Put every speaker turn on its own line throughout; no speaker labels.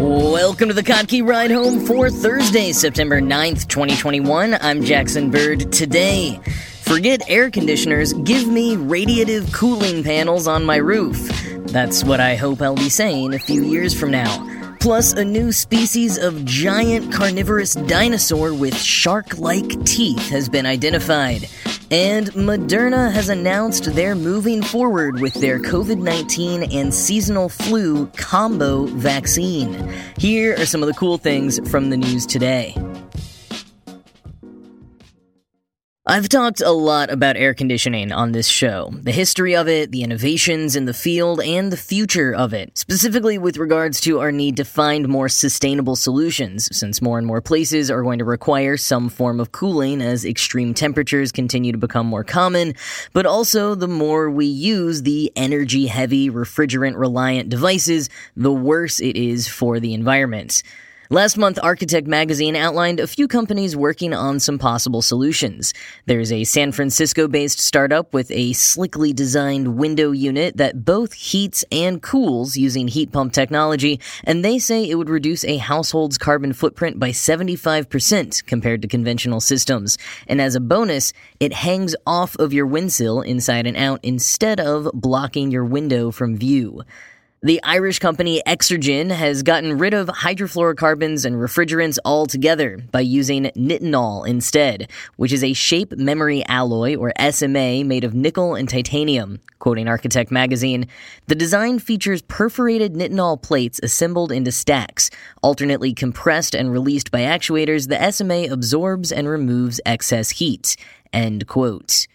Welcome to the Kottke Ride Home for Thursday, September 9th, 2021. I'm Jackson Bird. Today, forget air conditioners, give me radiative cooling panels on my roof. That's what I hope I'll be saying a few years from now. Plus, a new species of giant carnivorous dinosaur with shark like teeth has been identified. And Moderna has announced they're moving forward with their COVID 19 and seasonal flu combo vaccine. Here are some of the cool things from the news today. I've talked a lot about air conditioning on this show the history of it, the innovations in the field, and the future of it, specifically with regards to our need to find more sustainable solutions, since more and more places are going to require some form of cooling as extreme temperatures continue to become more common, but also the more we use the energy heavy, refrigerant reliant devices, the worse it is for the environment. Last month, Architect Magazine outlined a few companies working on some possible solutions. There's a San Francisco based startup with a slickly designed window unit that both heats and cools using heat pump technology, and they say it would reduce a household's carbon footprint by 75% compared to conventional systems. And as a bonus, it hangs off of your windsill inside and out instead of blocking your window from view. The Irish company Exergyn has gotten rid of hydrofluorocarbons and refrigerants altogether by using nitinol instead, which is a shape memory alloy or SMA made of nickel and titanium. Quoting Architect Magazine, the design features perforated nitinol plates assembled into stacks. Alternately compressed and released by actuators, the SMA absorbs and removes excess heat. End quote.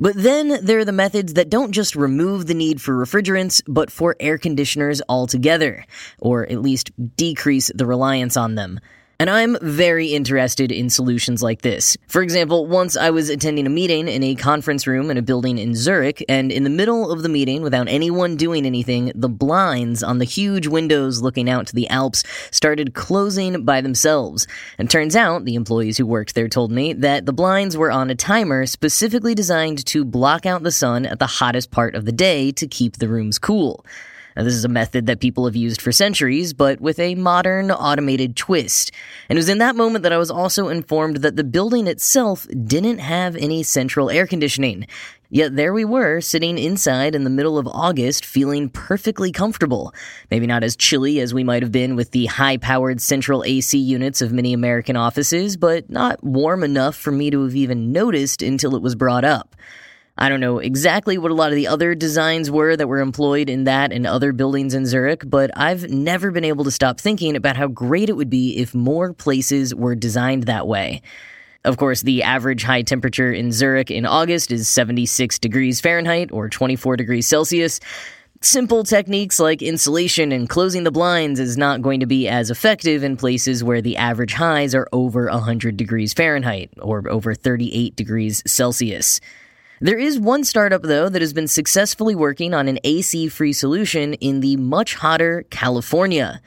But then there are the methods that don't just remove the need for refrigerants, but for air conditioners altogether, or at least decrease the reliance on them. And I'm very interested in solutions like this. For example, once I was attending a meeting in a conference room in a building in Zurich, and in the middle of the meeting, without anyone doing anything, the blinds on the huge windows looking out to the Alps started closing by themselves. And turns out, the employees who worked there told me that the blinds were on a timer specifically designed to block out the sun at the hottest part of the day to keep the rooms cool. Now, this is a method that people have used for centuries, but with a modern, automated twist. And it was in that moment that I was also informed that the building itself didn't have any central air conditioning. Yet there we were, sitting inside in the middle of August, feeling perfectly comfortable. Maybe not as chilly as we might have been with the high powered central AC units of many American offices, but not warm enough for me to have even noticed until it was brought up. I don't know exactly what a lot of the other designs were that were employed in that and other buildings in Zurich, but I've never been able to stop thinking about how great it would be if more places were designed that way. Of course, the average high temperature in Zurich in August is 76 degrees Fahrenheit or 24 degrees Celsius. Simple techniques like insulation and closing the blinds is not going to be as effective in places where the average highs are over 100 degrees Fahrenheit or over 38 degrees Celsius. There is one startup, though, that has been successfully working on an AC free solution in the much hotter California.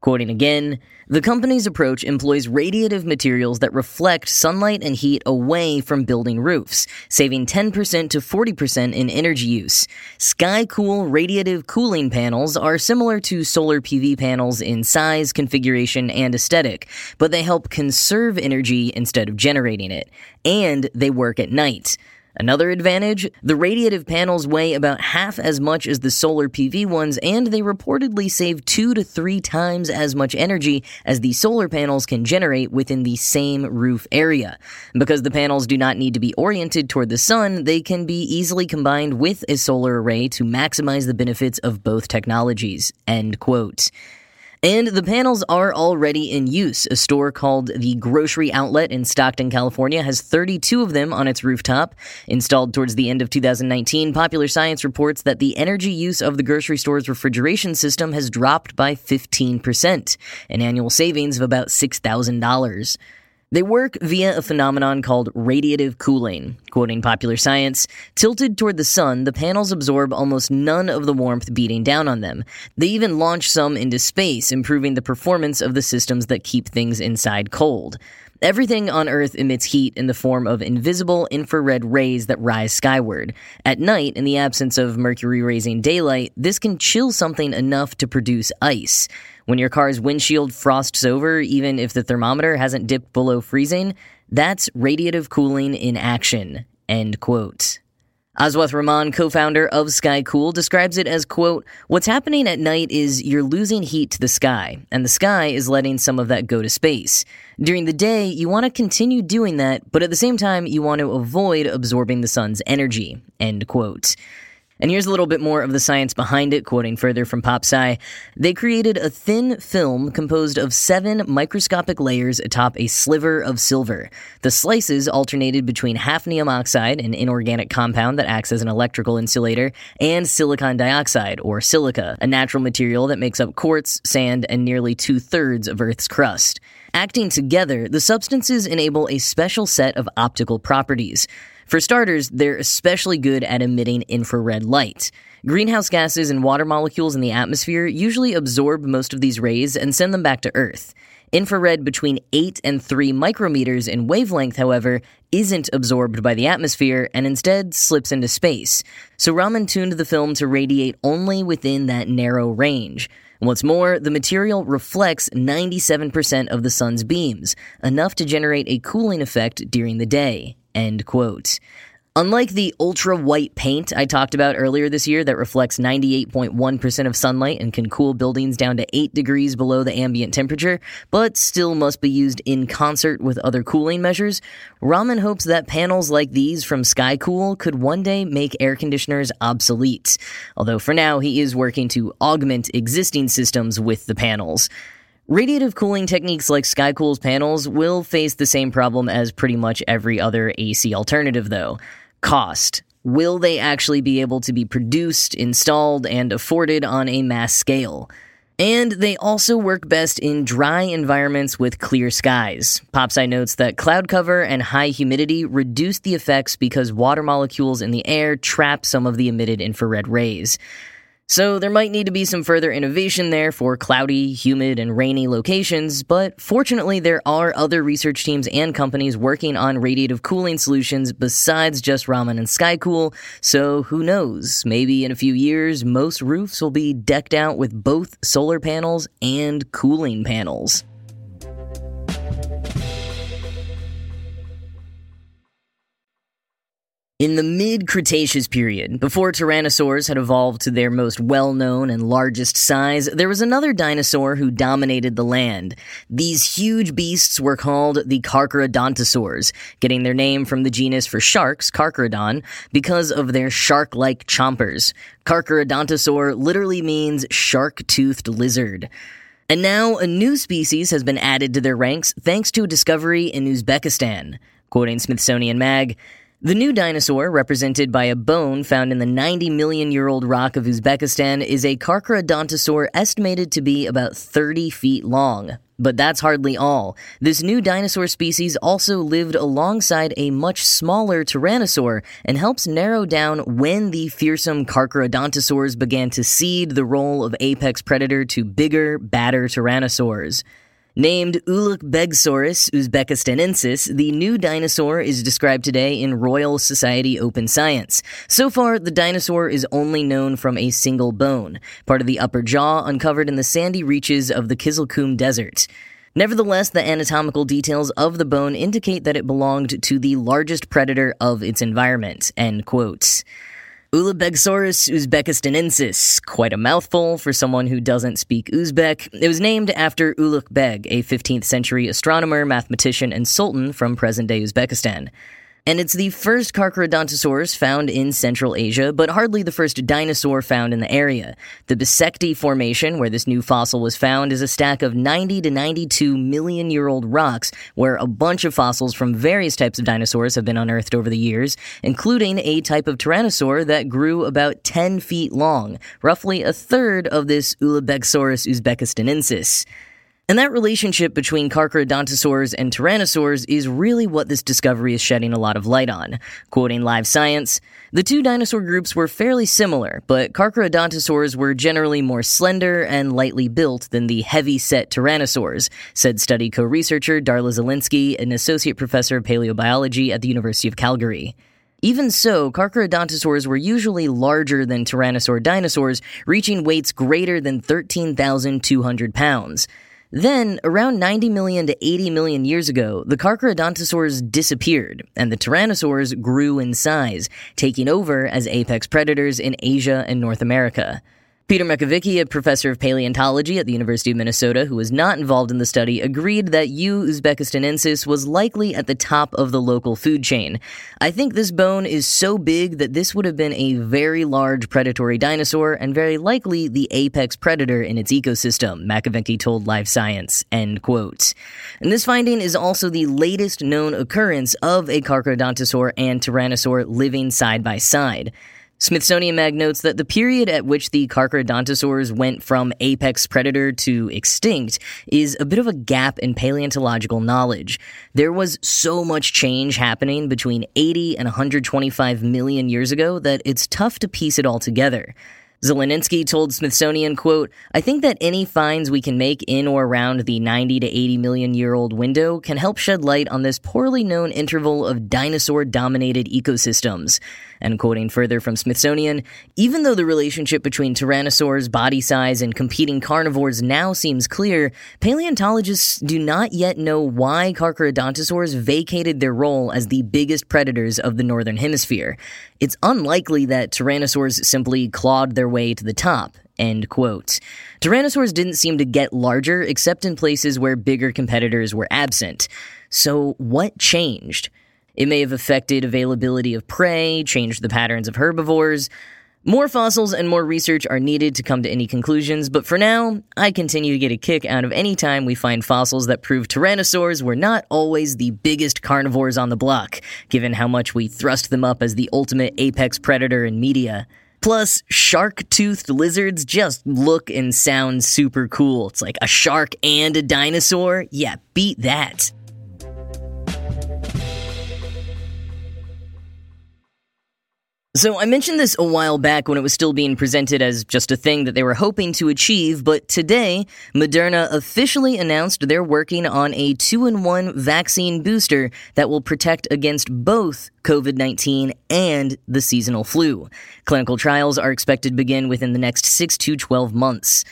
Quoting again, the company's approach employs radiative materials that reflect sunlight and heat away from building roofs, saving 10% to 40% in energy use. SkyCool radiative cooling panels are similar to solar PV panels in size, configuration, and aesthetic, but they help conserve energy instead of generating it. And they work at night. Another advantage the radiative panels weigh about half as much as the solar PV ones, and they reportedly save two to three times as much energy as the solar panels can generate within the same roof area. Because the panels do not need to be oriented toward the sun, they can be easily combined with a solar array to maximize the benefits of both technologies. End quote. And the panels are already in use. A store called the Grocery Outlet in Stockton, California has 32 of them on its rooftop. Installed towards the end of 2019, Popular Science reports that the energy use of the grocery store's refrigeration system has dropped by 15%, an annual savings of about $6,000. They work via a phenomenon called radiative cooling. Quoting popular science, tilted toward the sun, the panels absorb almost none of the warmth beating down on them. They even launch some into space, improving the performance of the systems that keep things inside cold. Everything on Earth emits heat in the form of invisible infrared rays that rise skyward. At night, in the absence of mercury raising daylight, this can chill something enough to produce ice. When your car's windshield frosts over, even if the thermometer hasn't dipped below freezing, that's radiative cooling in action. End quote. Aaswath Raman, co-founder of SkyCool, describes it as, quote, What's happening at night is you're losing heat to the sky, and the sky is letting some of that go to space. During the day, you want to continue doing that, but at the same time, you want to avoid absorbing the sun's energy, end quote. And here's a little bit more of the science behind it, quoting further from PopSci. They created a thin film composed of seven microscopic layers atop a sliver of silver. The slices alternated between hafnium oxide, an inorganic compound that acts as an electrical insulator, and silicon dioxide, or silica, a natural material that makes up quartz, sand, and nearly two thirds of Earth's crust. Acting together, the substances enable a special set of optical properties. For starters, they're especially good at emitting infrared light. Greenhouse gases and water molecules in the atmosphere usually absorb most of these rays and send them back to Earth. Infrared between 8 and 3 micrometers in wavelength, however, isn't absorbed by the atmosphere and instead slips into space. So Raman tuned the film to radiate only within that narrow range. What's more, the material reflects 97% of the sun's beams, enough to generate a cooling effect during the day. End quote. Unlike the ultra white paint I talked about earlier this year that reflects 98.1% of sunlight and can cool buildings down to 8 degrees below the ambient temperature, but still must be used in concert with other cooling measures, Raman hopes that panels like these from SkyCool could one day make air conditioners obsolete. Although for now, he is working to augment existing systems with the panels. Radiative cooling techniques like SkyCool's panels will face the same problem as pretty much every other AC alternative, though cost. Will they actually be able to be produced, installed, and afforded on a mass scale? And they also work best in dry environments with clear skies. PopSci notes that cloud cover and high humidity reduce the effects because water molecules in the air trap some of the emitted infrared rays. So there might need to be some further innovation there for cloudy, humid, and rainy locations, but fortunately there are other research teams and companies working on radiative cooling solutions besides just Raman and Skycool, so who knows, maybe in a few years most roofs will be decked out with both solar panels and cooling panels. In the mid Cretaceous period, before tyrannosaurs had evolved to their most well known and largest size, there was another dinosaur who dominated the land. These huge beasts were called the Carcharodontosaurs, getting their name from the genus for sharks, Carcharodon, because of their shark like chompers. Carcharodontosaur literally means shark toothed lizard. And now a new species has been added to their ranks thanks to a discovery in Uzbekistan. Quoting Smithsonian Mag, the new dinosaur, represented by a bone found in the 90 million year old rock of Uzbekistan, is a Carcharodontosaur estimated to be about 30 feet long. But that's hardly all. This new dinosaur species also lived alongside a much smaller tyrannosaur and helps narrow down when the fearsome Carcharodontosaurs began to cede the role of apex predator to bigger, badder tyrannosaurs. Named Ulughbegsaurus uzbekistanensis, the new dinosaur is described today in Royal Society Open Science. So far, the dinosaur is only known from a single bone, part of the upper jaw uncovered in the sandy reaches of the Kizilkum Desert. Nevertheless, the anatomical details of the bone indicate that it belonged to the largest predator of its environment. End quote. Ulughbegsaurus uzbekistanensis, quite a mouthful for someone who doesn't speak Uzbek. It was named after Ulugh Beg, a 15th century astronomer, mathematician, and sultan from present day Uzbekistan and it's the first Carcharodontosaurus found in Central Asia, but hardly the first dinosaur found in the area. The Bissekty Formation, where this new fossil was found, is a stack of 90 to 92 million year old rocks where a bunch of fossils from various types of dinosaurs have been unearthed over the years, including a type of tyrannosaur that grew about 10 feet long, roughly a third of this Ulughbegsaurus uzbekistanensis. And that relationship between Carcharodontosaurs and Tyrannosaurs is really what this discovery is shedding a lot of light on. Quoting Live Science, the two dinosaur groups were fairly similar, but Carcharodontosaurs were generally more slender and lightly built than the heavy-set Tyrannosaurs, said study co-researcher Darla Zelinsky, an associate professor of paleobiology at the University of Calgary. Even so, Carcharodontosaurs were usually larger than Tyrannosaur dinosaurs, reaching weights greater than 13,200 pounds. Then, around 90 million to 80 million years ago, the Carcharodontosaurs disappeared, and the Tyrannosaurs grew in size, taking over as apex predators in Asia and North America. Peter Makovicky, a professor of paleontology at the University of Minnesota who was not involved in the study, agreed that U. uzbekistanensis was likely at the top of the local food chain. I think this bone is so big that this would have been a very large predatory dinosaur and very likely the apex predator in its ecosystem, Makovicky told Live Science. End quote. And this finding is also the latest known occurrence of a Carcharodontosaur and Tyrannosaur living side by side. Smithsonian Mag notes that the period at which the Carcharodontosaurs went from apex predator to extinct is a bit of a gap in paleontological knowledge. There was so much change happening between 80 and 125 million years ago that it's tough to piece it all together. Zelinsky told Smithsonian, quote, I think that any finds we can make in or around the 90 to 80 million year old window can help shed light on this poorly known interval of dinosaur dominated ecosystems. And quoting further from Smithsonian, even though the relationship between tyrannosaurs, body size, and competing carnivores now seems clear, paleontologists do not yet know why Carcharodontosaurs vacated their role as the biggest predators of the Northern Hemisphere. It's unlikely that tyrannosaurs simply clawed their way to the top. End quote. Tyrannosaurs didn't seem to get larger except in places where bigger competitors were absent. So, what changed? It may have affected availability of prey, changed the patterns of herbivores. More fossils and more research are needed to come to any conclusions, but for now, I continue to get a kick out of any time we find fossils that prove tyrannosaurs were not always the biggest carnivores on the block, given how much we thrust them up as the ultimate apex predator in media. Plus, shark toothed lizards just look and sound super cool. It's like a shark and a dinosaur? Yeah, beat that. So I mentioned this a while back when it was still being presented as just a thing that they were hoping to achieve, but today, Moderna officially announced they're working on a two-in-one vaccine booster that will protect against both COVID-19 and the seasonal flu. Clinical trials are expected to begin within the next 6 to 12 months.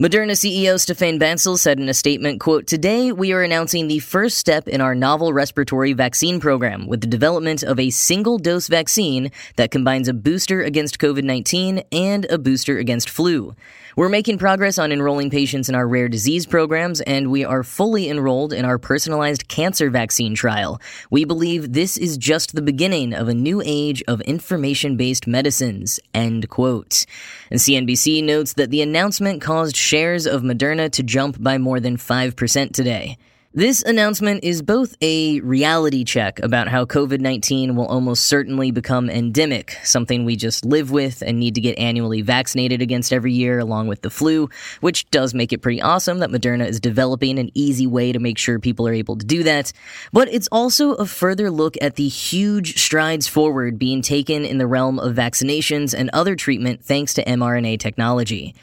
Moderna CEO Stéphane Bancel said in a statement, quote, Today we are announcing the first step in our novel respiratory vaccine program with the development of a single dose vaccine that combines a booster against COVID-19 and a booster against flu. We're making progress on enrolling patients in our rare disease programs, and we are fully enrolled in our personalized cancer vaccine trial. We believe this is just the beginning of a new age of information based medicines. End quote. And CNBC notes that the announcement caused shares of Moderna to jump by more than 5% today. This announcement is both a reality check about how COVID 19 will almost certainly become endemic, something we just live with and need to get annually vaccinated against every year, along with the flu, which does make it pretty awesome that Moderna is developing an easy way to make sure people are able to do that. But it's also a further look at the huge strides forward being taken in the realm of vaccinations and other treatment thanks to mRNA technology.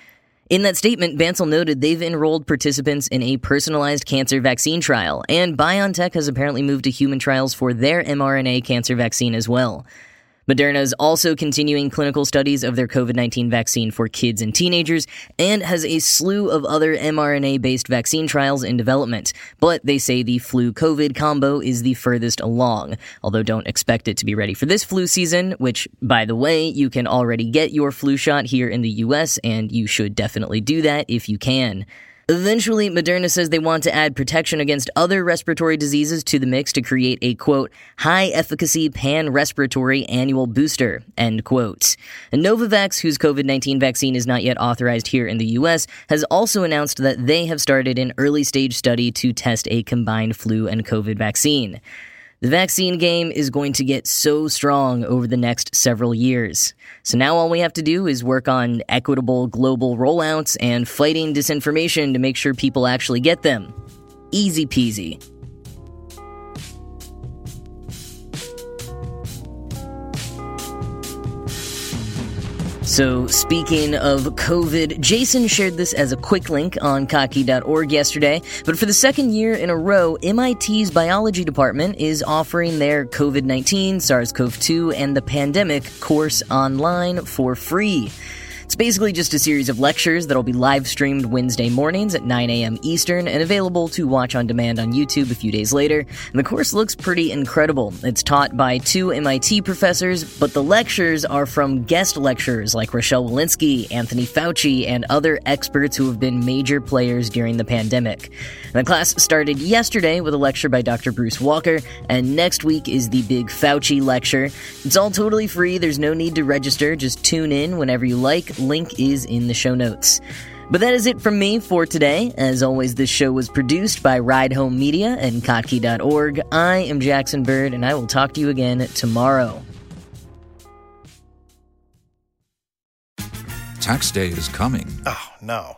In that statement, Bancel noted they've enrolled participants in a personalized cancer vaccine trial, and BioNTech has apparently moved to human trials for their mRNA cancer vaccine as well. Moderna is also continuing clinical studies of their COVID 19 vaccine for kids and teenagers and has a slew of other mRNA based vaccine trials in development. But they say the flu COVID combo is the furthest along, although don't expect it to be ready for this flu season, which, by the way, you can already get your flu shot here in the US, and you should definitely do that if you can. Eventually, Moderna says they want to add protection against other respiratory diseases to the mix to create a quote, high efficacy pan respiratory annual booster, end quote. And Novavax, whose COVID 19 vaccine is not yet authorized here in the US, has also announced that they have started an early stage study to test a combined flu and COVID vaccine. The vaccine game is going to get so strong over the next several years. So now all we have to do is work on equitable global rollouts and fighting disinformation to make sure people actually get them. Easy peasy. So, speaking of COVID, Jason shared this as a quick link on Kottke.org yesterday. But for the second year in a row, MIT's biology department is offering their COVID 19, SARS CoV 2, and the pandemic course online for free. It's basically just a series of lectures that'll be live streamed Wednesday mornings at 9 a.m. Eastern and available to watch on demand on YouTube a few days later. And the course looks pretty incredible. It's taught by two MIT professors, but the lectures are from guest lecturers like Rochelle Walensky, Anthony Fauci, and other experts who have been major players during the pandemic. And the class started yesterday with a lecture by Dr. Bruce Walker, and next week is the big Fauci lecture. It's all totally free, there's no need to register, just tune in whenever you like link is in the show notes. But that is it from me for today. As always, this show was produced by Ride Home Media and Kottke.org. I am Jackson Bird, and I will talk to you again tomorrow.
Tax day is coming.
Oh, no.